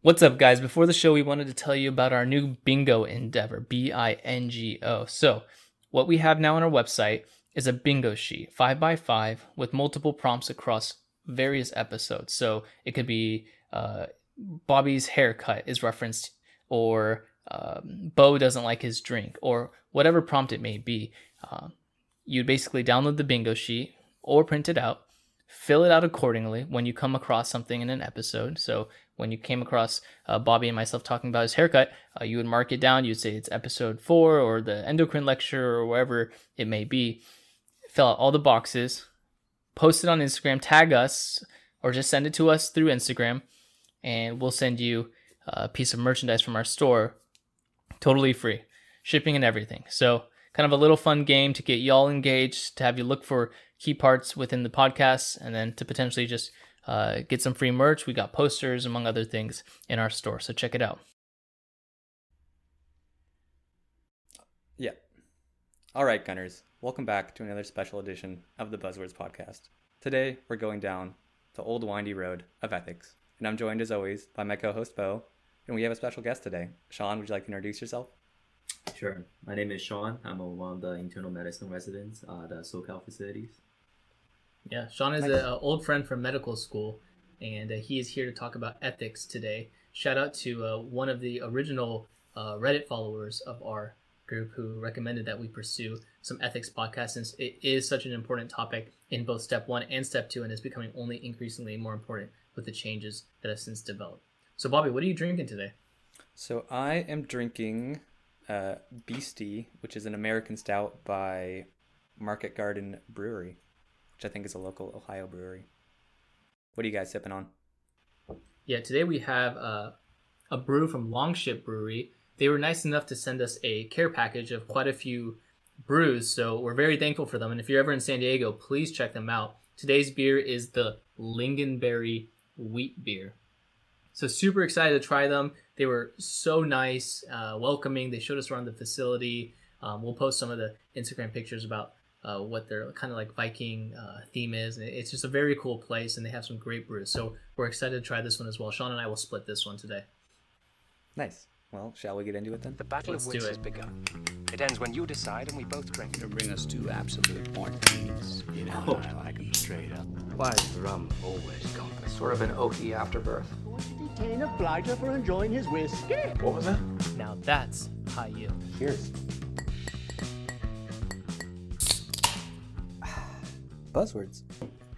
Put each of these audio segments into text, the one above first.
What's up, guys? Before the show, we wanted to tell you about our new bingo endeavor, B I N G O. So, what we have now on our website is a bingo sheet, five by five, with multiple prompts across various episodes. So, it could be uh, Bobby's haircut is referenced, or um, Bo doesn't like his drink, or whatever prompt it may be. Uh, you basically download the bingo sheet or print it out, fill it out accordingly when you come across something in an episode. So when you came across uh, Bobby and myself talking about his haircut, uh, you would mark it down. You'd say it's episode four or the endocrine lecture or wherever it may be. Fill out all the boxes, post it on Instagram, tag us, or just send it to us through Instagram, and we'll send you a piece of merchandise from our store totally free, shipping and everything. So, kind of a little fun game to get y'all engaged, to have you look for key parts within the podcast, and then to potentially just uh, get some free merch. We got posters, among other things, in our store. So check it out. Yeah. All right, Gunners. Welcome back to another special edition of the Buzzwords Podcast. Today, we're going down the old windy road of ethics. And I'm joined, as always, by my co host, Bo. And we have a special guest today. Sean, would you like to introduce yourself? Sure. My name is Sean. I'm one of the internal medicine residents at the SoCal facilities. Yeah, Sean is an old friend from medical school, and uh, he is here to talk about ethics today. Shout out to uh, one of the original uh, Reddit followers of our group who recommended that we pursue some ethics podcasts since it is such an important topic in both step one and step two and is becoming only increasingly more important with the changes that have since developed. So, Bobby, what are you drinking today? So, I am drinking uh, Beastie, which is an American stout by Market Garden Brewery, which I think is a local Ohio brewery. What are you guys sipping on? Yeah, today we have uh, a brew from Longship Brewery. They were nice enough to send us a care package of quite a few brews, so we're very thankful for them. And if you're ever in San Diego, please check them out. Today's beer is the Lingonberry Wheat Beer. So super excited to try them. They were so nice, uh, welcoming. They showed us around the facility. Um, we'll post some of the Instagram pictures about uh, what their kind of like Viking uh, theme is. And it's just a very cool place, and they have some great brews. So we're excited to try this one as well. Sean and I will split this one today. Nice. Well, shall we get into it then? The battle Let's of do wits has begun. It ends when you decide and we both drink. to bring us two absolute martinis. You know, I like like 'em straight up. Why is rum always gone? Sort of an oaky afterbirth. detain a blighter for enjoying his whiskey. What was that? Now that's high yield. Cheers. Buzzwords.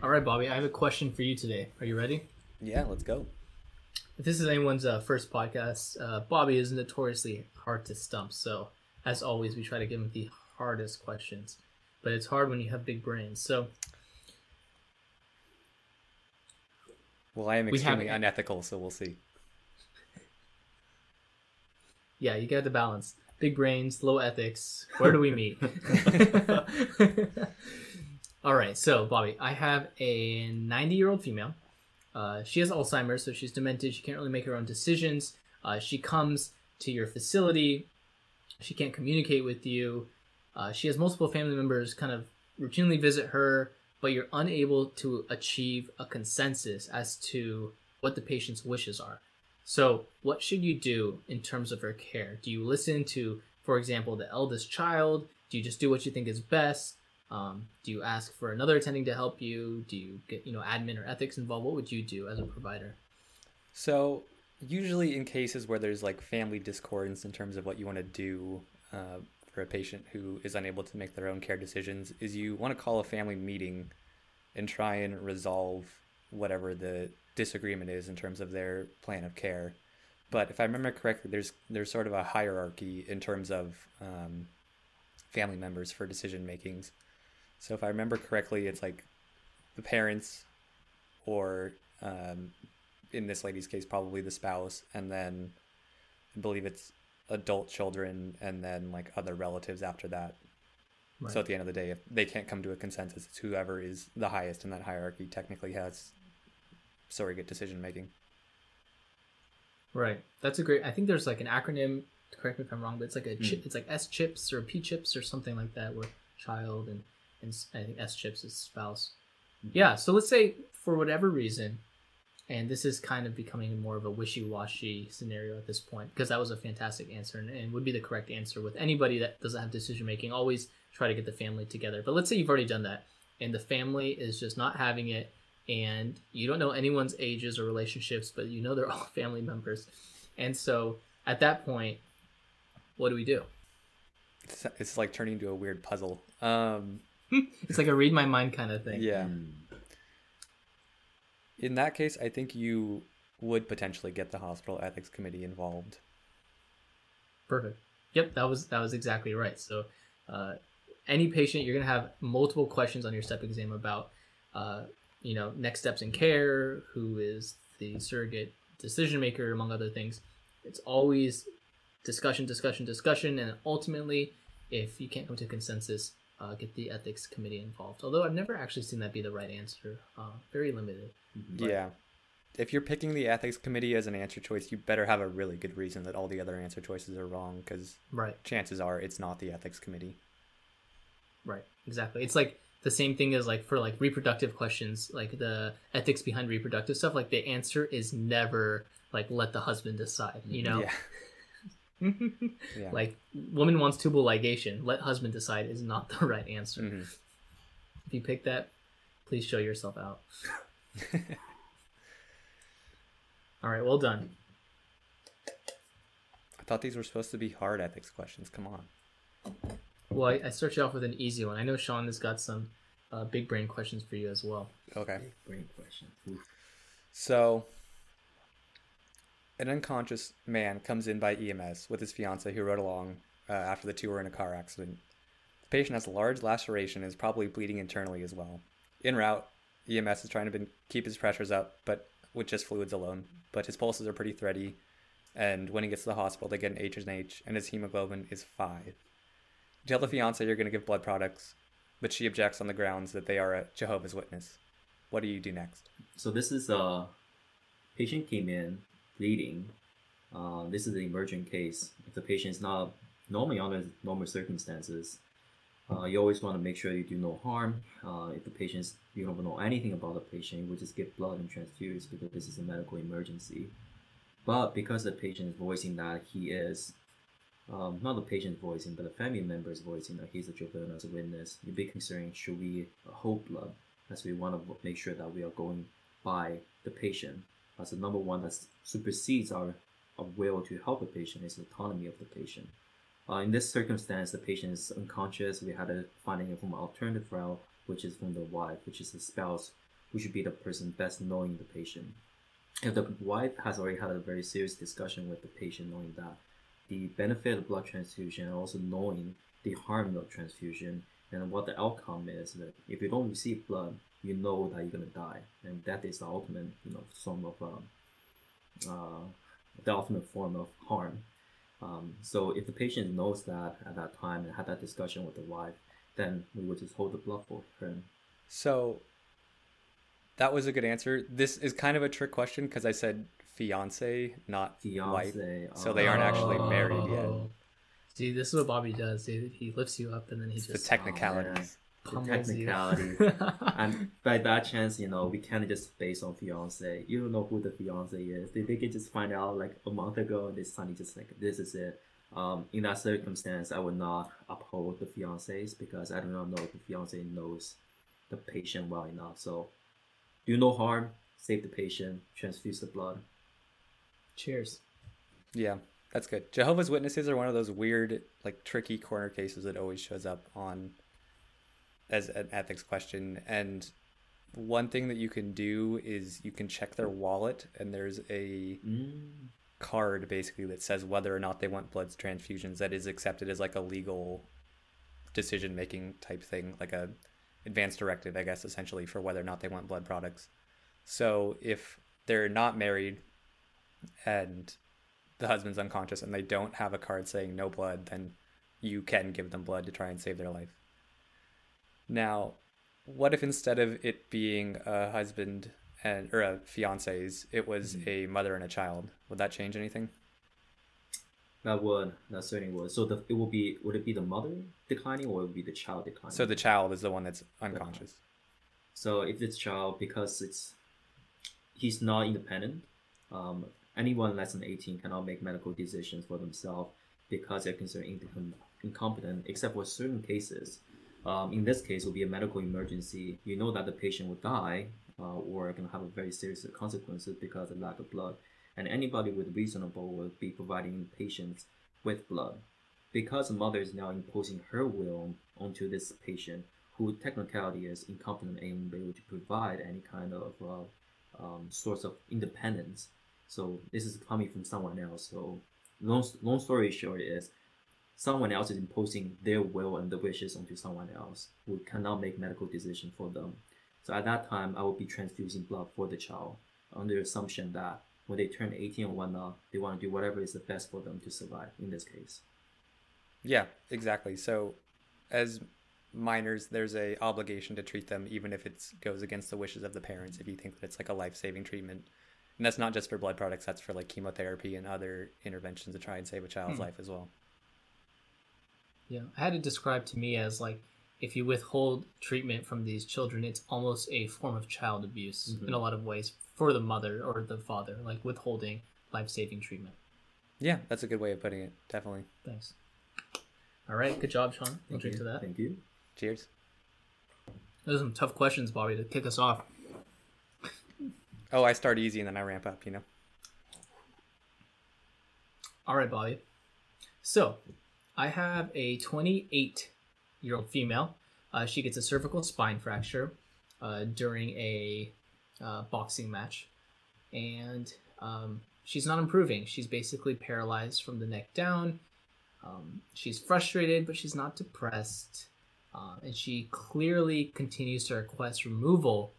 All right, Bobby, I have a question for you today. Are you ready? Yeah, let's go. If this is anyone's uh, first podcast, uh, Bobby is notoriously hard to stump. So, as always, we try to give him the hardest questions. But it's hard when you have big brains. So, Well, I am We have- extremely unethical, so we'll see. yeah, you got the balance. Big brains, low ethics. Where do we meet? All right, so Bobby, I have a 90 year old female. Uh, she has Alzheimer's, so she's demented. She can't really make her own decisions. Uh, she comes to your facility. She can't communicate with you. Uh, she has multiple family members kind of routinely visit her, but you're unable to achieve a consensus as to what the patient's wishes are. So, what should you do in terms of her care? Do you listen to, for example, the eldest child? Do you just do what you think is best? Um, do you ask for another attending to help you? Do you get, you know, admin or ethics involved? What would you do as a provider? So, usually in cases where there's like family discordance in terms of what you want to do uh, for a patient who is unable to make their own care decisions, is you want to call a family meeting and try and resolve whatever the disagreement is in terms of their plan of care. But if I remember correctly, there's there's sort of a hierarchy in terms of um, family members for decision makings. So if I remember correctly, it's like the parents, or um, in this lady's case, probably the spouse, and then I believe it's adult children, and then like other relatives after that. Right. So at the end of the day, if they can't come to a consensus, it's whoever is the highest in that hierarchy technically has surrogate decision making. Right. That's a great. I think there's like an acronym. Correct me if I'm wrong, but it's like a chip. It's like S chips or P chips or something like that. Where child and and I think S chips is spouse. Yeah. So let's say for whatever reason, and this is kind of becoming more of a wishy-washy scenario at this point because that was a fantastic answer and, and would be the correct answer with anybody that doesn't have decision making. Always try to get the family together. But let's say you've already done that, and the family is just not having it, and you don't know anyone's ages or relationships, but you know they're all family members, and so at that point, what do we do? It's, it's like turning into a weird puzzle. Um, It's like a read my mind kind of thing. yeah. In that case, I think you would potentially get the hospital ethics committee involved. Perfect. Yep, that was that was exactly right. So, uh, any patient, you're gonna have multiple questions on your step exam about, uh, you know, next steps in care, who is the surrogate decision maker, among other things. It's always discussion, discussion, discussion, and ultimately, if you can't come to consensus, uh, get the ethics committee involved. Although I've never actually seen that be the right answer. Uh, very limited. Yeah. If you're picking the ethics committee as an answer choice, you better have a really good reason that all the other answer choices are wrong, because Right. chances are it's not the ethics committee. Right, exactly. It's like the same thing as like for like reproductive questions, like the ethics behind reproductive stuff. Like the answer is never like let the husband decide. You know, Yeah. Yeah. like woman wants tubal ligation, let husband decide is not the right answer. Mhm. If you pick that, please show yourself out. All right, well done. I thought these were supposed to be hard ethics questions. Come on. Well, I, I started you off with an easy one. I know Sean has got some uh, big brain questions for you as well. Okay. Brain question. So, an unconscious man comes in by EMS with his fiance who rode along uh, after the two were in a car accident. The patient has a large laceration and is probably bleeding internally as well. En route, EMS is trying to keep his pressures up, but with just fluids alone. But his pulses are pretty thready, and when he gets to the hospital, they get an H and H, and his hemoglobin is five. You tell the fiance you're going to give blood products, but she objects on the grounds that they are a Jehovah's Witness. What do you do next? So this is a patient came in bleeding. Uh, this is an emergent case. If the patient is not normally under normal circumstances, uh, you always want to make sure you do no harm. Uh, if the patient you don't know anything about the patient, you would just give blood and transfuse because this is a medical emergency. But because the patient is voicing that he is um, not the patient voicing, but the family member is voicing that he's a Jehovah's Witness, you'd be considering should we hold blood as we want to make sure that we are going by the patient. As the number one that supersedes our, our will to help the patient is the autonomy of the patient. Uh, in this circumstance, the patient is unconscious. We had a finding from an alternative route, which is from the wife, which is the spouse, who should be the person best knowing the patient. If the wife has already had a very serious discussion with the patient, knowing that the benefit of blood transfusion and also knowing the harm of transfusion and what the outcome is that if you don't receive blood, you know that you're gonna die, and that is the ultimate, you know, form of um, uh, the ultimate form of harm. Um, so if the patient knows that at that time and had that discussion with the wife, then we would just hold the blood for her. So that was a good answer. This is kind of a trick question because I said fiance, not wife. Fiance. So they aren't actually married yet. Oh. See, this is what Bobby does. He, he lifts you up and then he The just technicalities. The pummels you. technicality. and by that chance, you know, we can't just base on fiance. You don't know who the fiance is. They, they can just find out like a month ago and they suddenly just like, this is it. Um, in that circumstance, I would not uphold the fiancés because I do not know if the fiance knows the patient well enough. So do no harm, save the patient, transfuse the blood. Cheers. Yeah, that's good. Jehovah's Witnesses are one of those weird, like tricky corner cases that always shows up on as an ethics question. And one thing that you can do is you can check their wallet, and there's a Mm. card basically that says whether or not they want blood transfusions that is accepted as like a legal decision making type thing, like a advance directive, I guess, essentially for whether or not they want blood products. So if they're not married and the husband's unconscious and they don't have a card saying no blood, then you can give them blood to try and save their life. Now, what if instead of it being a husband and or a fiance's, it was a mother and a child? Would that change anything? That would, that certainly would. So the, it will be, would it be the mother declining or would it be the child declining? So the child is the one that's unconscious. So if it's child, because it's he's not independent. Um, anyone less than 18 cannot make medical decisions for themselves because they're considered incompetent, except for certain cases. Um, in this case, it will be a medical emergency. You know that the patient will die uh, or can have a very serious consequences because of lack of blood. And anybody with reasonable will be providing patients with blood. Because the mother is now imposing her will onto this patient, who technically is incompetent and able to provide any kind of uh, um, source of independence. So this is coming from someone else. So long, long story short is someone else is imposing their will and the wishes onto someone else who cannot make medical decision for them. So at that time, I will be transfusing blood for the child under the assumption that when they turn 18 or whatnot, they want to do whatever is the best for them to survive in this case. Yeah, exactly. So as minors, there's a obligation to treat them even if it goes against the wishes of the parents if you think that it's like a life-saving treatment. And that's not just for blood products, that's for like chemotherapy and other interventions to try and save a child's Hmm. life as well. Yeah, I had it described to me as like if you withhold treatment from these children, it's almost a form of child abuse Mhm. in a lot of ways for the mother or the father, like withholding life saving treatment. Yeah, that's a good way of putting it. Definitely. Thanks. All right, good job, Sean. I'll Thank drink you. to that. Thank you. Cheers. Those are some tough questions, Bobby, to kick us off. Oh, I start easy and then I ramp up, you know. All right, Bobby. So, I have a 28 year old female. Uh, she gets a cervical spine fracture uh, during a uh, boxing match, and um, she's not improving. She's basically paralyzed from the neck down. Um, she's frustrated, but she's not depressed. Uh, and she clearly continues to request removal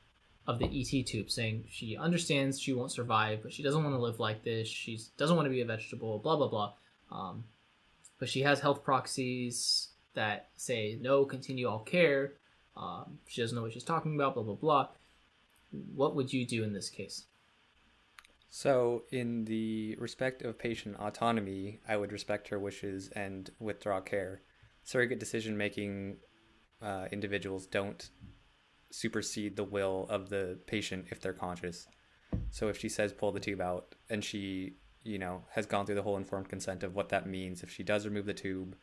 of the ET tube, saying she understands she won't survive, but she doesn't want to live like this. She doesn't want to be a vegetable, blah, blah, blah. Um, but she has health proxies that say, no, continue all care. Um, she doesn't know what she's talking about, blah, blah, blah. What would you do in this case? So, in the respect of patient autonomy, I would respect her wishes and withdraw care. Surrogate decision making uh, individuals don't supersede the will of the patient if they're conscious. So, if she says pull the tube out and she, you know, has gone through the whole informed consent of what that means, if she does remove the tube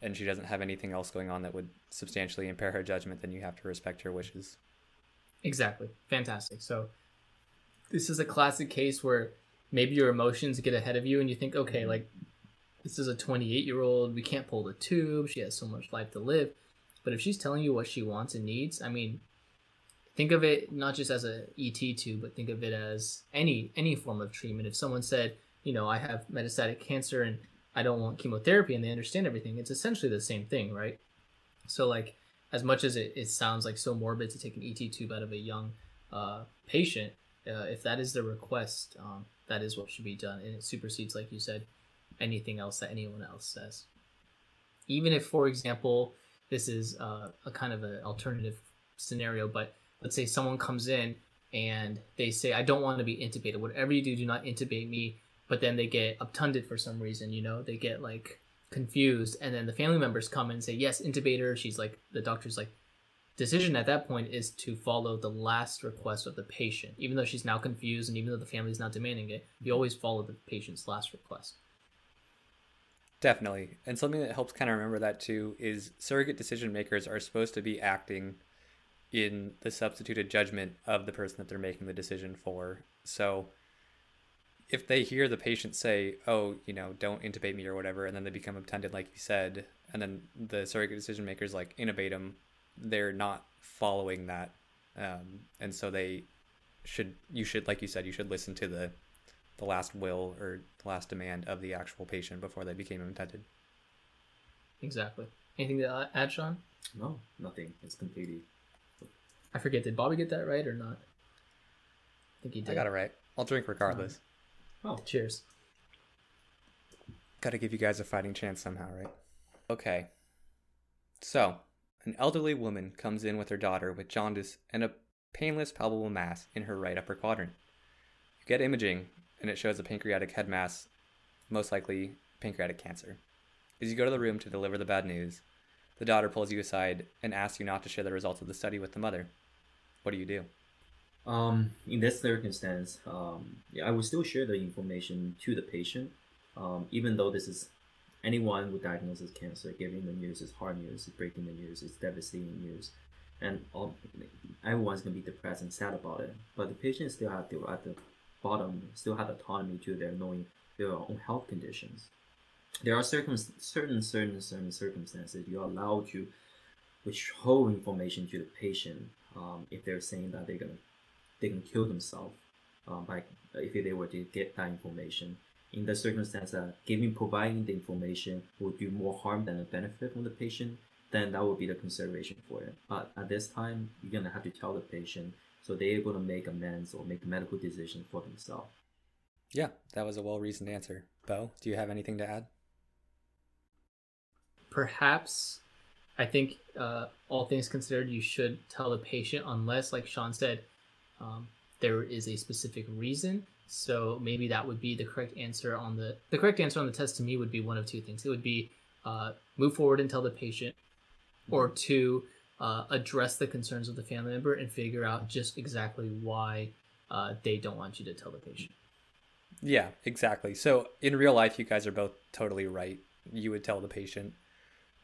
and she doesn't have anything else going on that would substantially impair her judgment, then you have to respect her wishes. Exactly. Fantastic. So this is a classic case where maybe your emotions get ahead of you and you think, okay, mm-hmm. like this is a 28 year old, we can't pull the tube, she has so much life to live. But if she's telling you what she wants and needs, I mean, think of it not just as a ET tube, but think of it as any any form of treatment. If someone said, you know, I have metastatic cancer and I don't want chemotherapy and they understand everything, it's essentially the same thing, right? So like as much as it, it sounds like so morbid to take an ET tube out of a young uh, patient, uh, if that is the request, um, that is what should be done, and it supersedes, like you said, anything else that anyone else says. Even if, for example, this is uh, a kind of an alternative scenario, but let's say someone comes in and they say, "I don't want to be intubated. Whatever you do, do not intubate me." But then they get obtunded for some reason. You know, they get like confused and then the family members come and say yes intubate her she's like the doctor's like decision at that point is to follow the last request of the patient even though she's now confused and even though the family's not demanding it you always follow the patient's last request Definitely. And something that helps kind of remember that too is surrogate decision makers are supposed to be acting in the substituted judgment of the person that they're making the decision for. So if they hear the patient say, "Oh, you know, don't intubate me or whatever," and then they become obtunded, like you said, and then the surrogate decision makers like intubate them, they're not following that, um, and so they should. You should, like you said, you should listen to the the last will or the last demand of the actual patient before they became obtunded. exactly anything to add sean No, nothing. It's completely. i forget did bobby get that right or not i think he did I got it right. I'll drink regardless. Oh, cheers Got to give you guys a fighting chance somehow, right? Okay. So, an elderly woman comes in with her daughter with jaundice and a painless, palpable mass in her right upper quadrant. You get imaging, and it shows a pancreatic head mass, most likely pancreatic cancer. As you go to the room to deliver the bad news, the daughter pulls you aside and asks you not to share the results of the study with the mother. What do you do? Um, in this circumstance, um, yeah, I will still share the information to the patient, um, even though this is anyone with diagnosis cancer, giving the news is hard news, breaking the news is devastating news, and all, everyone's gonna be depressed and sad about it. But the patient still have to at the bottom still have autonomy to their knowing their own health conditions. There are certain certain certain certain circumstances you are allowed to withhold information to the patient um, if they're saying that they're gonna they can kill themselves um, by if they were to get that information. In the circumstance that giving providing the information will do more harm than a benefit from the patient, then that would be the consideration for it. But at this time, you're gonna have to tell the patient so they're able to make amends or make medical decisions for themselves. Yeah, that was a well reasoned answer. Bo, do you have anything to add? Perhaps, I think uh, all things considered, you should tell the patient unless, like Sean said, um, there is a specific reason. So maybe that would be the correct answer on the the correct answer on the test to me would be one of two things. It would be uh, move forward and tell the patient, or two, uh, address the concerns of the family member and figure out just exactly why uh, they don't want you to tell the patient. Yeah, exactly. So in real life, you guys are both totally right. You would tell the patient.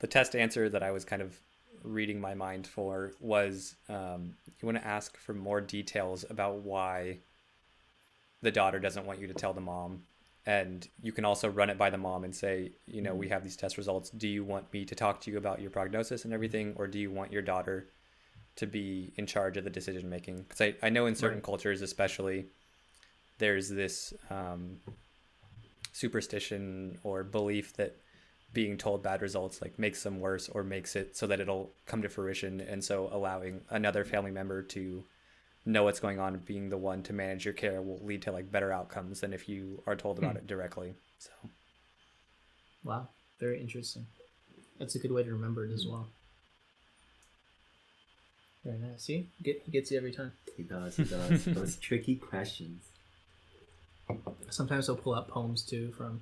The test answer that I was kind of reading my mind for was um, you want to ask for more details about why the daughter doesn't want you to tell the mom. And you can also run it by the mom and say, you know, we have these test results. Do you want me to talk to you about your prognosis and everything? Or do you want your daughter to be in charge of the decision making? Because I, I know in certain Right. cultures, especially, there's this um, superstition or belief that being told bad results like makes them worse or makes it so that it'll come to fruition and so allowing another family member to know what's going on and being the one to manage your care will lead to like better outcomes than if you are told about it directly so Wow, very interesting. That's a good way to remember it as well. Very nice. See, Get, he gets you every time. He does, he does. Those tricky questions. Sometimes he'll pull out poems too from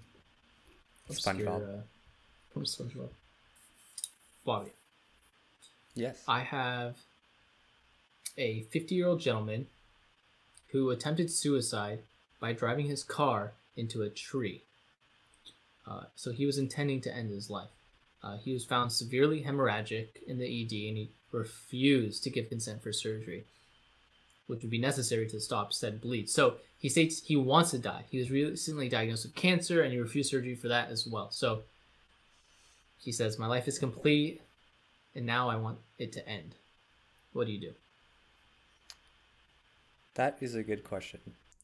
obscure, SpongeBob. uh, from SpongeBob. Bobby, yes I have a 50 year old gentleman who attempted suicide by driving his car into a tree. Uh, so he was intending to end his life. Uh, he was found severely hemorrhagic in the ED and he refused to give consent for surgery, which would be necessary to stop said bleed. So he states he wants to die. He was recently diagnosed with cancer and he refused surgery for that as well. So he says, My life is complete and now I want it to end. What do you do? that is a good question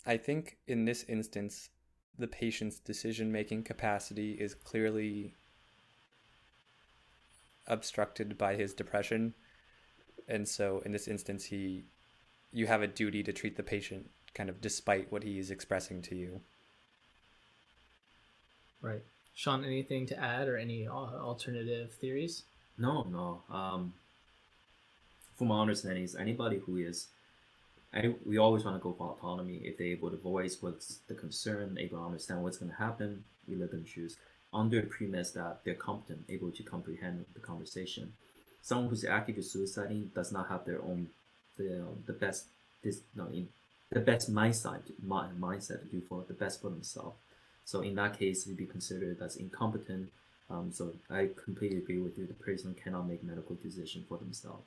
i think in this instance the patient's decision making capacity is clearly obstructed by his depression and so in this instance he you have a duty to treat the patient kind of despite what he is expressing to you Right. Sean, anything to add or any alternative theories? No, no. Um, from my understanding, is anybody who is, any, we always want to go for autonomy. If they're able to voice what's the concern, able to understand what's going to happen, we let them choose. Under premise that they're competent, able to comprehend the conversation. Someone who's actively suiciding does not have their own, the the best this no in the best mindset mi- mindset to do for the best for themselves. So in that case, it'd be considered as incompetent. Um, so I completely agree with you. The person cannot make medical decision for themselves.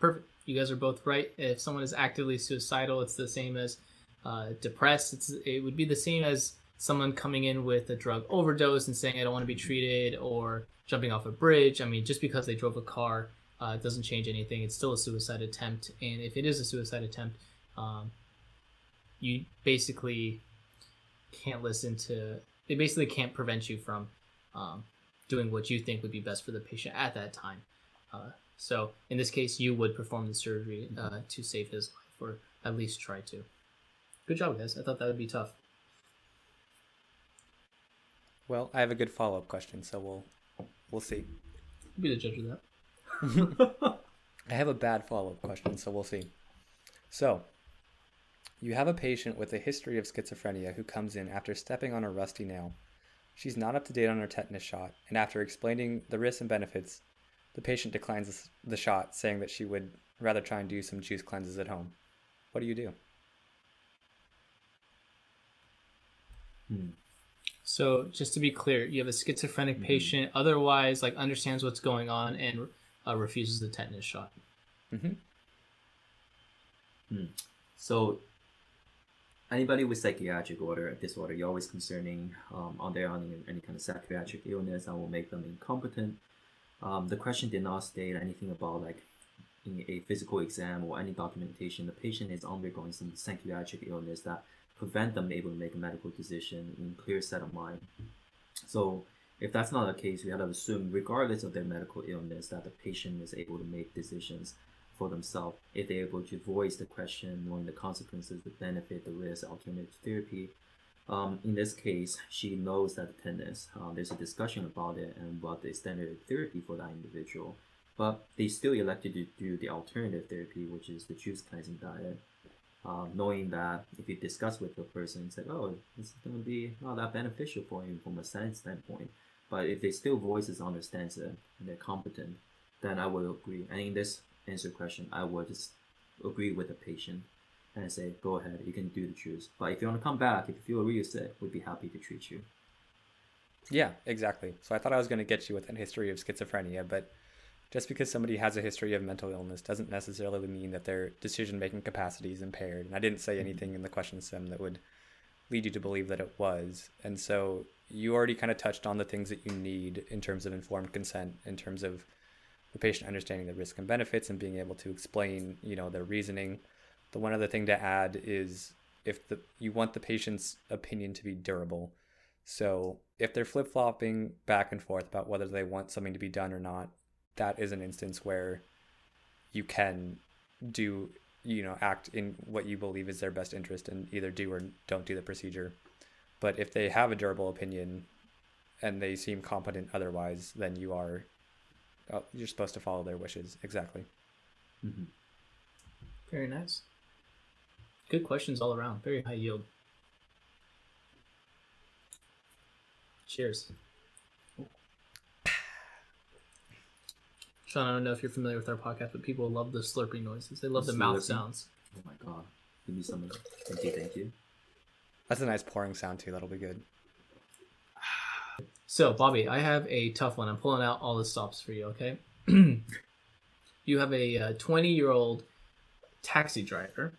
Perfect. You guys are both right. If someone is actively suicidal, it's the same as uh, depressed. It's it would be the same as someone coming in with a drug overdose and saying I don't want to be treated or jumping off a bridge. I mean, just because they drove a car uh, doesn't change anything. It's still a suicide attempt, and if it is a suicide attempt, um, you basically can't listen to. They basically can't prevent you from um, doing what you think would be best for the patient at that time. Uh, so in this case, you would perform the surgery uh, to save his life, or at least try to. Good job, guys. I thought that would be tough. well i have a good follow-up question so we'll we'll see I'll be the judge of that. I have a bad follow up question, so we'll see. So, you have a patient with a history of schizophrenia who comes in after stepping on a rusty nail. She's not up to date on her tetanus shot, and after explaining the risks and benefits, the patient declines the shot, saying that she would rather try and do some juice cleanses at home. what do you do? Hmm. So just to be clear, you have a schizophrenic mm-hmm. patient, otherwise like understands what's going on and uh, refuses the tetanus shot. Mm-hmm. Hmm. So, anybody with psychiatric order disorder, you're always concerning um, on their own any kind of psychiatric illness that will make them incompetent. Um, the question did not state anything about like in a physical exam or any documentation the patient is undergoing some psychiatric illness that prevent them able to make a medical decision in clear set of mind. So if that's not the case, we have to assume, regardless of their medical illness, that the patient is able to make decisions for themselves. If they're able to voice the question, knowing the consequences, the benefit, the risk, alternative therapy. Um, in this case, she knows that the tetanus. Uh, there's a discussion about it and what the standard therapy for that individual. But they still elected to do the alternative therapy, which is the juice cleansing diet um, knowing that if you discuss with the person, it's like, oh, it's going to be not that beneficial for him from a science standpoint. But if they still voices understands it and they're competent, then I will agree. And in this answer question, I would just agree with the patient and say, go ahead, you can do the juice. But if you want to come back, if you feel really sick, we'd be happy to treat you. Yeah, exactly. So I thought I was going to get you with a history of schizophrenia, but just because somebody has a history of mental illness doesn't necessarily mean that their decision making capacity is impaired. And I didn't say mm-hmm. anything in the question sim that would lead you to believe that it was. And so you already kind of touched on the things that you need in terms of informed consent, in terms of the patient understanding the risk and benefits and being able to explain, you know, their reasoning. The one other thing to add is if the you want the patient's opinion to be durable. So if they're flip flopping back and forth about whether they want something to be done or not, that is an instance where you can do, you know, act in what you believe is their best interest and either do or don't do the procedure. But if they have a durable opinion and they seem competent otherwise, then you are uh, you're supposed to follow their wishes exactly. Very nice. Good questions all around. Very high yield. Cheers. Sean, I don't know if you're familiar with our podcast, but people love the slurping noises. They love the mouth sounds. Oh my god. Give me some. Thank you, thank you. That's a nice pouring sound too. That'll be good. So, Bobby, I have a tough one. I'm pulling out all the stops for you, okay? you have a uh, 20 year old taxi driver.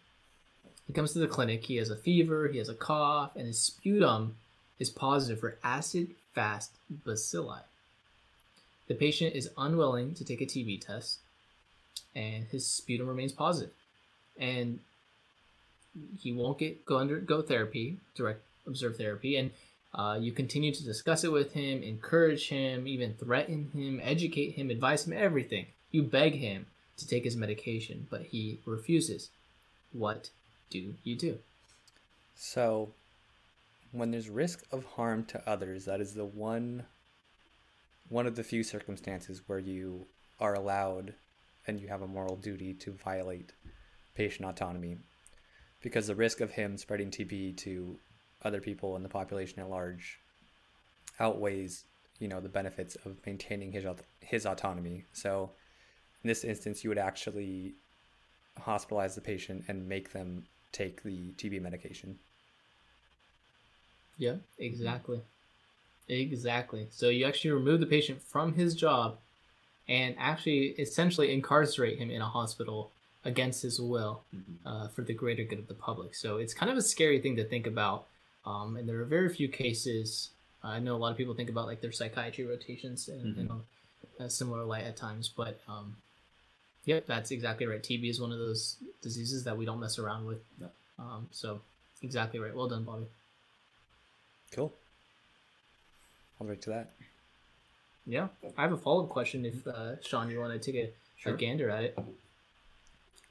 He comes to the clinic. He has a fever, he has a cough, and his sputum is positive for acid fast bacilli. The patient is unwilling to take a TB test, and his sputum remains positive. And he won't get go under go therapy, direct observe therapy, and uh, you continue to discuss it with him, encourage him, even threaten him, educate him, advise him, everything. You beg him to take his medication, but he refuses. What do you do? So, when there's risk of harm to others, that is the one one of the few circumstances where you are allowed and you have a moral duty to violate patient autonomy because the risk of him spreading TB to other people in the population at large outweighs, you know, the benefits of maintaining his his autonomy. So, in this instance, you would actually hospitalize the patient and make them take the TB medication. Yeah, exactly. Exactly. So you actually remove the patient from his job and actually essentially incarcerate him in a hospital against his will uh, for the greater good of the public. So it's kind of a scary thing to think about. Um, and there are very few cases. I know a lot of people think about like their psychiatry rotations in, in a, a similar light at times, but um, yep, that's exactly right. TB is one of those diseases that we don't mess around with. Um, so exactly right. Well done, Bobby. Cool. I'll wait to that. Yeah, I have a follow up question. If uh, Sean, you want to take a, Sure. a gander at it,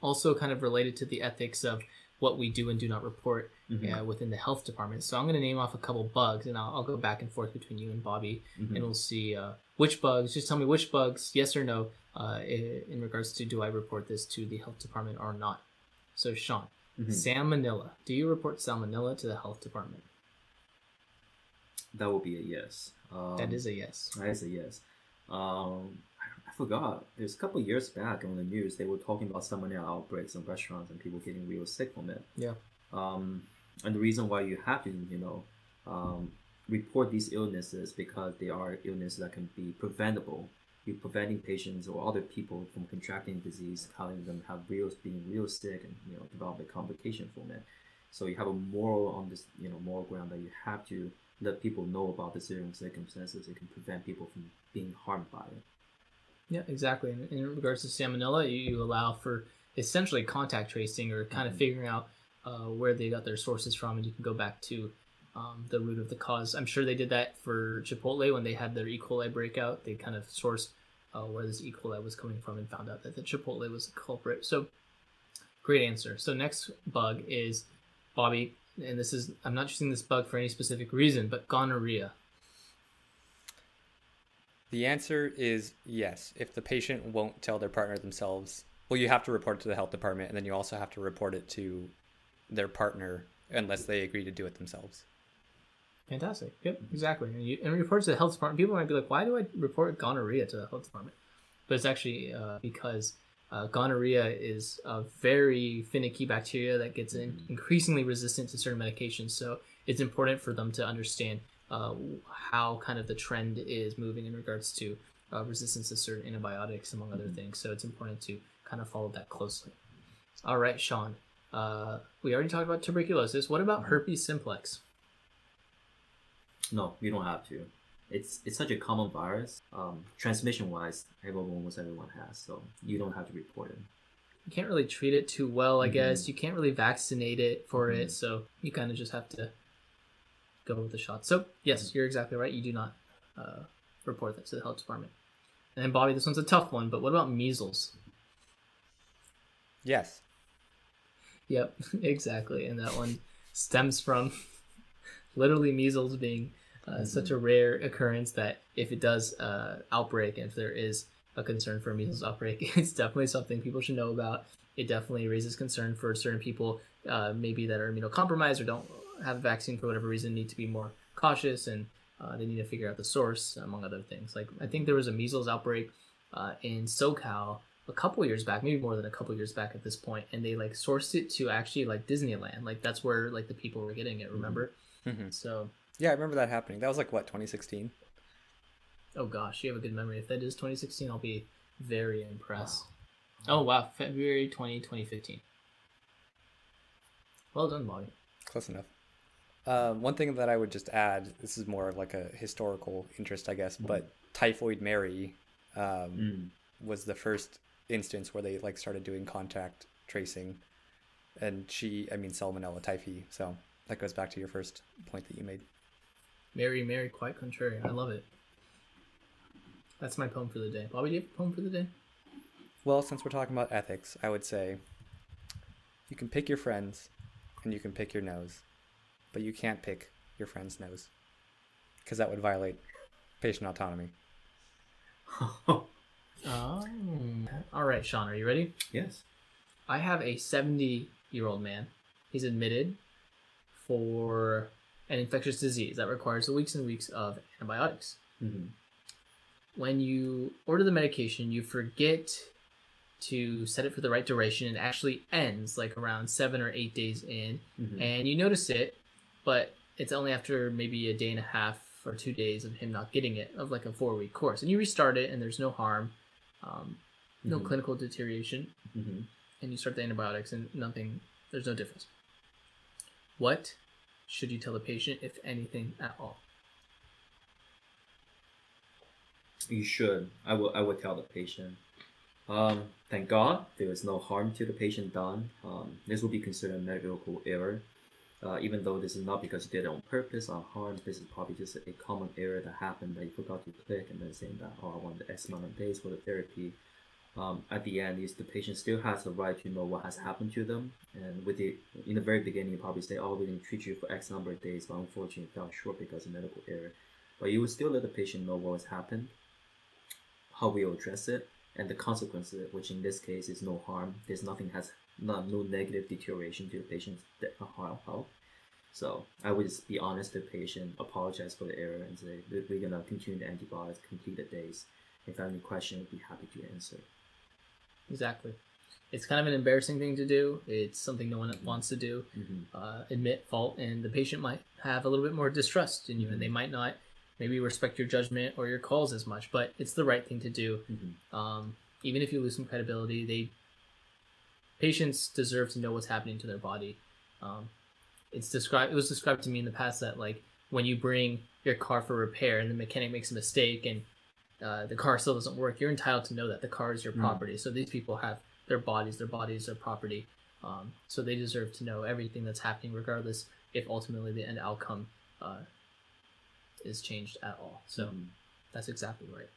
also kind of related to the ethics of what we do and do not report uh, within the health department. So I'm going to name off a couple bugs, and I'll, I'll go back and forth between you and Bobby, and we'll see uh, which bugs. Just tell me which bugs, yes or no, uh, in regards to do I report this to the health department or not. So Sean, salmonella. Do you report salmonella to the health department? That would be a yes. Um, that is a yes. That is a yes. Um, I forgot. There's a couple of years back on the news, they were talking about salmonella outbreaks in restaurants and people getting real sick from it. Yeah. Um, and the reason why you have to, you know, um, report these illnesses because they are illnesses that can be preventable. You're preventing patients or other people from contracting disease, having them have real being real sick and you know develop a complication from it. So you have a moral on this, you know, moral ground that you have to let people know about the certain circumstances that can prevent people from being harmed by it. Yeah, exactly. In, in regards to salmonella, you, you allow for essentially contact tracing or kind of figuring out uh, where they got their sources from, and you can go back to um, the root of the cause. I'm sure they did that for Chipotle when they had their E. coli breakout. They kind of sourced uh, where this E. coli was coming from and found out that the Chipotle was the culprit. So, great answer. So, next bug is Bobby, and this is, I'm not choosing this bug for any specific reason, but gonorrhea. The answer is yes. If the patient won't tell their partner themselves, well, you have to report it to the health department, and then you also have to report it to their partner unless they agree to do it themselves. Fantastic. Yep, exactly. And, you, and reports to the health department. People might be like, "Why do I report gonorrhea to the health department?" But it's actually uh, because uh, gonorrhea is a very finicky bacteria that gets in, increasingly resistant to certain medications. So it's important for them to understand uh, how kind of the trend is moving in regards to uh, resistance to certain antibiotics, among other things. So it's important to kind of follow that closely. All right, Sean. Uh, we already talked about tuberculosis. What about herpes simplex? No, you don't have to. It's it's such a common virus. Um, transmission wise, everyone almost everyone has, so you don't have to report it. you can't really treat it too well, I guess. You can't really vaccinate it for it, so you kind of just have to go with the shot. So, yes, you're exactly right. You do not uh, report that to the health department. And Bobby, this one's a tough one, but what about measles? Yes. Yep, exactly. And that one stems from literally measles being uh, such a rare occurrence that if it does uh, outbreak, and if there is a concern for a measles outbreak, it's definitely something people should know about. It definitely raises concern for certain people, uh, maybe that are immunocompromised or don't have a vaccine for whatever reason, need to be more cautious and uh, they need to figure out the source, among other things. Like I think there was a measles outbreak uh, in SoCal a couple years back, maybe more than a couple years back at this point, and they like sourced it to actually like Disneyland. Like that's where like the people were getting it. Remember? Mhm. So, Yeah, I remember that happening. That was like what 2016. oh gosh, you have a good memory. If that is 2016, I'll be very impressed. Oh wow, February 20, 2015. Well done, Bobby. Close enough. Um, one thing that I would just add, this is more of like a historical interest, I guess, but Typhoid Mary um, Mm. was the first instance where they like started doing contact tracing, and she, I mean, Salmonella typhi. So that goes back to your first point that you made. Mary, Mary, quite contrary. I love it. That's my poem for the day. Bobby, do you have a poem for the day? Well, since we're talking about ethics, I would say you can pick your friends and you can pick your nose, but you can't pick your friend's nose because that would violate patient autonomy. Oh. All right, Sean, are you ready? yes. I have a 70 year old man. He's admitted for an infectious disease that requires weeks and weeks of antibiotics. hmm When you order the medication, you forget to set it for the right duration. It actually ends like around seven or eight days in, Mhm. and you notice it, but it's only after maybe a day and a half or two days of him not getting it, of like a four week course. And you restart it, and there's no harm, um, no Mhm. clinical deterioration hmm and you start the antibiotics and nothing there's no difference what should you tell the patient if anything at all You should. I will. I would tell the patient. Um, thank God there is no harm to the patient done. Um, this will be considered a medical error. Uh, even though this is not because you did it on purpose or harm, this is probably just a common error that happened that you forgot to click and then saying that oh I want the X amount of days for the therapy. Um, at the end, is the patient still has the right to know what has happened to them. And with the in the very beginning, you probably say, "Oh, we didn't treat you for X number of days, but unfortunately, it fell short because of medical error." But you will still let the patient know what has happened, how we will address it, and the consequences, which in this case is no harm. There's nothing has no, no negative deterioration to the patient's uh, health. So I would just be honest to the patient, apologize for the error, and say we're gonna continue the antibiotics, complete the days, if I have any question, I'd be happy to answer. Exactly. It's kind of an embarrassing thing to do. It's something no one wants to do. Uh, admit fault, and the patient might have a little bit more distrust in you, and they might not maybe respect your judgment or your calls as much. But it's the right thing to do. Um, even if you lose some credibility, they patients deserve to know what's happening to their body. Um, it's described. It was described to me in the past that like when you bring your car for repair and the mechanic makes a mistake and uh, the car still doesn't work, you're entitled to know that the car is your property. So these people have their bodies, their bodies, their property. Um, so they deserve to know everything that's happening, regardless if ultimately the end outcome uh, is changed at all. So that's exactly right.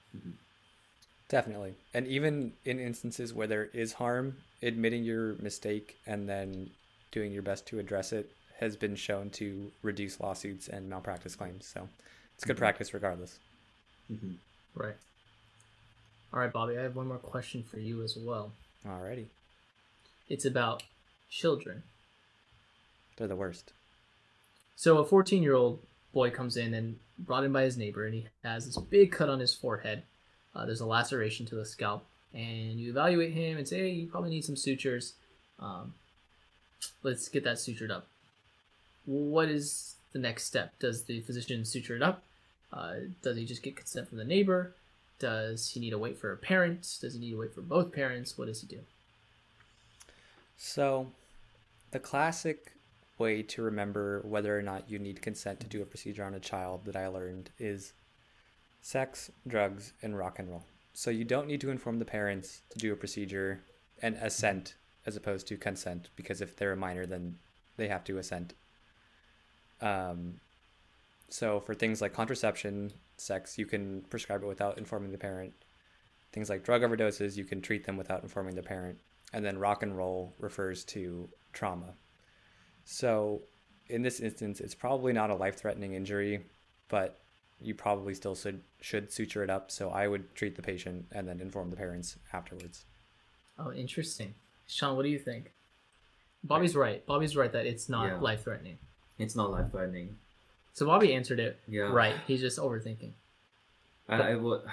Definitely. And even in instances where there is harm, admitting your mistake and then doing your best to address it has been shown to reduce lawsuits and malpractice claims. So it's good mm-hmm. practice regardless. Mm-hmm. Right. All right, Bobby. I have one more question for you as well. Alrighty. It's about children. They're the worst. So a 14 year old boy comes in and brought in by his neighbor, and he has this big cut on his forehead. Uh, there's a laceration to the scalp, and you evaluate him and say, "Hey, you probably need some sutures. Um, let's get that sutured up." What is the next step? Does the physician suture it up? Uh, does he just get consent from the neighbor? Does he need to wait for a parent? Does he need to wait for both parents? What does he do? So, the classic way to remember whether or not you need consent to do a procedure on a child that I learned is sex, drugs, and rock and roll. So, you don't need to inform the parents to do a procedure and assent as opposed to consent because if they're a minor, then they have to assent. Um, so, for things like contraception, sex, you can prescribe it without informing the parent. Things like drug overdoses, you can treat them without informing the parent. And then rock and roll refers to trauma. So, in this instance, it's probably not a life threatening injury, but you probably still should, should suture it up. So, I would treat the patient and then inform the parents afterwards. Oh, interesting. Sean, what do you think? Bobby's right. Bobby's right that it's not Yeah. life threatening. It's not life threatening. So Bobby answered it Yeah. right. He's just overthinking. I, I would.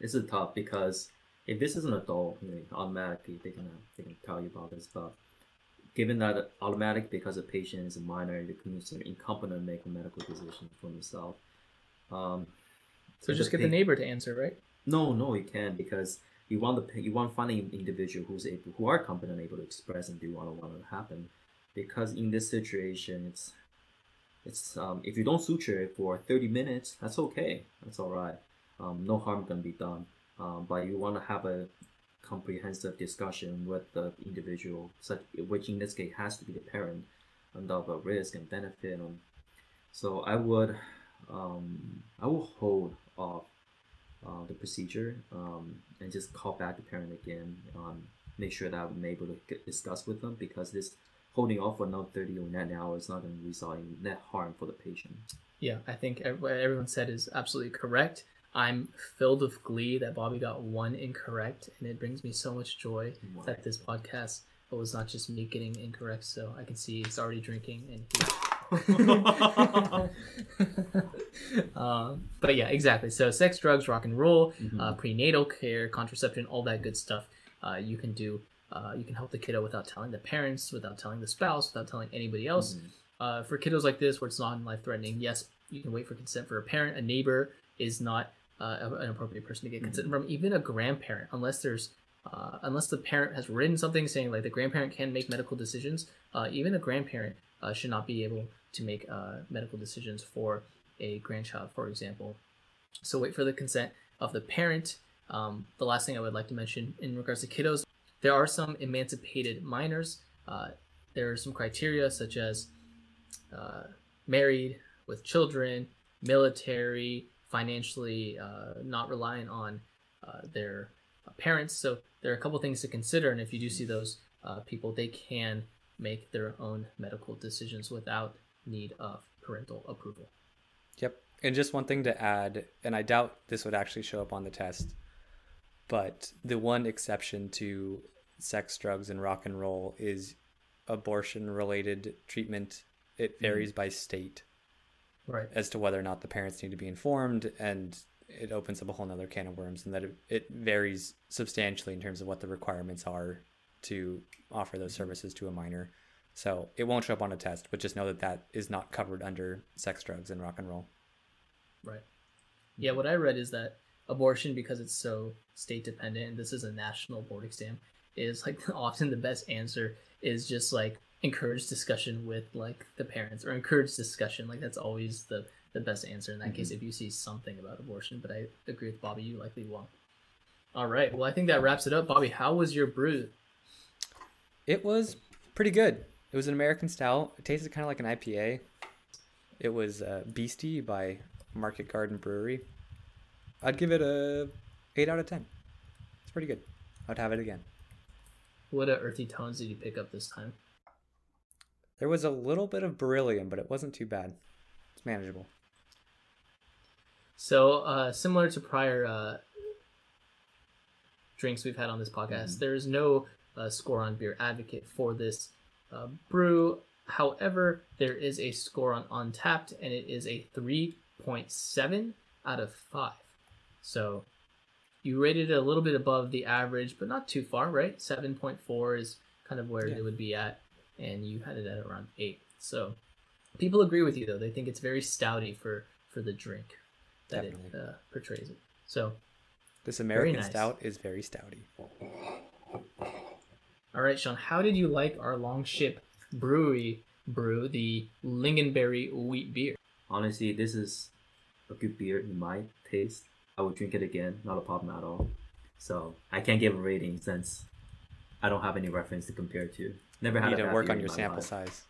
This is tough because if this is an adult, you know, automatically they're gonna they can tell you about this. But given that automatic because a patient is a minor, you're considered incompetent to make a medical decision for themselves. Um, So just get the neighbor to answer, right? No, no, you can't because you want the you want finding an individual who's able who are competent able to express and do what I want to happen. Because in this situation, it's it's um, if you don't suture it for thirty minutes, that's okay. That's all right. Um, no harm gonna be done. Um, but you want to have a comprehensive discussion with the individual, such which in this case has to be the parent, and of a risk and benefit. Um, so I would um, I will hold off uh, the procedure um, and just call back the parent again. Um, make sure that I'm able to get, discuss with them because this holding off for another 30 or 90 hours is not going to result in net harm for the patient. Yeah, I think what everyone said is absolutely correct. I'm filled with glee that Bobby got one incorrect, and it brings me so much joy Wow. that this podcast was not just me getting incorrect. So I can see he's already drinking, and he. um, but yeah, exactly. So sex, drugs, rock and roll, uh, prenatal care, contraception, all that good stuff. Uh, you can do. Uh, you can help the kiddo without telling the parents, without telling the spouse, without telling anybody else. Uh, for kiddos like this, where it's not life threatening, yes, you can wait for consent for a parent. A neighbor is not uh, an appropriate person to get consent from. Even a grandparent, unless there's uh, unless the parent has written something saying like the grandparent can make medical decisions, uh, even a grandparent uh, should not be able to make uh, medical decisions for a grandchild, for example. So wait for the consent of the parent. Um, the last thing I would like to mention in regards to kiddos, there are some emancipated minors. Uh, there are some criteria such as uh, married with children, military, financially uh, not reliant on uh, their parents. So there are a couple things to consider, and if you do see those uh, people, they can make their own medical decisions without need of parental approval. Yep. And just one thing to add, and I doubt this would actually show up on the test, but the one exception to sex, drugs, and rock and roll is abortion related treatment. It mm-hmm. varies by state Right. as to whether or not the parents need to be informed, and it opens up a whole nother can of worms and that it, it varies substantially in terms of what the requirements are to offer those mm-hmm. services to a minor. So it won't show up on a test, but just know that that is not covered under sex, drugs, and rock and roll. Right. Yeah, what I read is that abortion, because it's so state dependent, and this is a national board exam, is like often the best answer is just like encourage discussion with like the parents or encourage discussion. Like that's always the the best answer in that case mm-hmm. if you see something about abortion. But I agree with Bobby, you likely won't. All right. Well, I think that wraps it up. Bobby, how was your brew? It was pretty good. It was an American style. It tasted kind of like an IPA. It was uh, Beastie by Market Garden Brewery. I'd give it a eight out of ten. It's pretty good. I'd have it again. What uh, earthy tones did you pick up this time? There was a little bit of beryllium, but it wasn't too bad. It's manageable. So, uh, similar to prior uh, drinks we've had on this podcast, there is no uh, score on Beer Advocate for this uh, brew. However, there is a score on Untappd, and it is a 3.7 out of 5. So, you rated it a little bit above the average, but not too far, right? 7.4 is kind of where Yeah. it would be at, and you had it at around 8. So, people agree with you, though. They think it's very stouty for, for the drink that it uh, portrays it. So, This American nice. stout is very stouty. All right, Sean, how did you like our Longship Brewery brew, the Lingonberry wheat beer? Honestly, this is a good beer in my taste. I would drink it again, not a problem at all. So I can't give a rating since I don't have any reference to compare to. Never You had need to work on your sample life. size.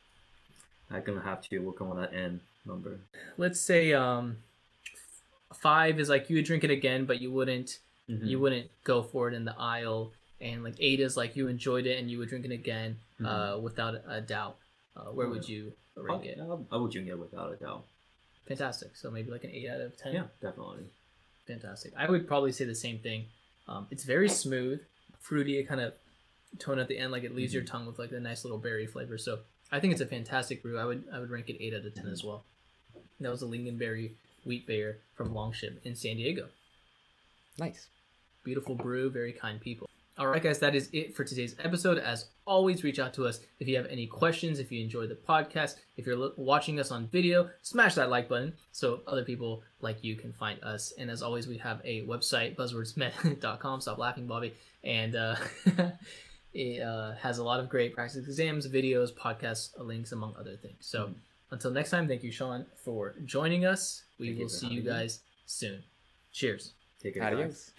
I'm gonna have to work on that N number. Let's say um, five is like you would drink it again, but you wouldn't Mhm. you wouldn't go for it in the aisle. And like eight is like you enjoyed it and you would drink it again uh, without a doubt. Uh, where would you rank it? I, would drink it without a doubt. Fantastic. So maybe like an eight out of ten. Yeah, definitely. fantastic. I would probably say the same thing. Um, it's very smooth, fruity, kind of tone at the end, like it leaves your tongue with like a nice little berry flavor. So I think it's a fantastic brew. I would I would rank it eight out of 10 as well. That was a lingonberry wheat beer from Longship in San Diego. Nice. Beautiful brew, very kind people. All right, guys, that is it for today's episode. As always, reach out to us if you have any questions, if you enjoyed the podcast, if you're lo- watching us on video, smash that like button so other people like you can find us. And as always, we have a website, buzzwordsmet.com. Stop laughing, Bobby. And uh, it uh, has a lot of great practice exams, videos, podcasts, links, among other things. So until next time, thank you, Sean, for joining us. We Thank will for see you guys soon. Cheers. Take it. guys. Adios.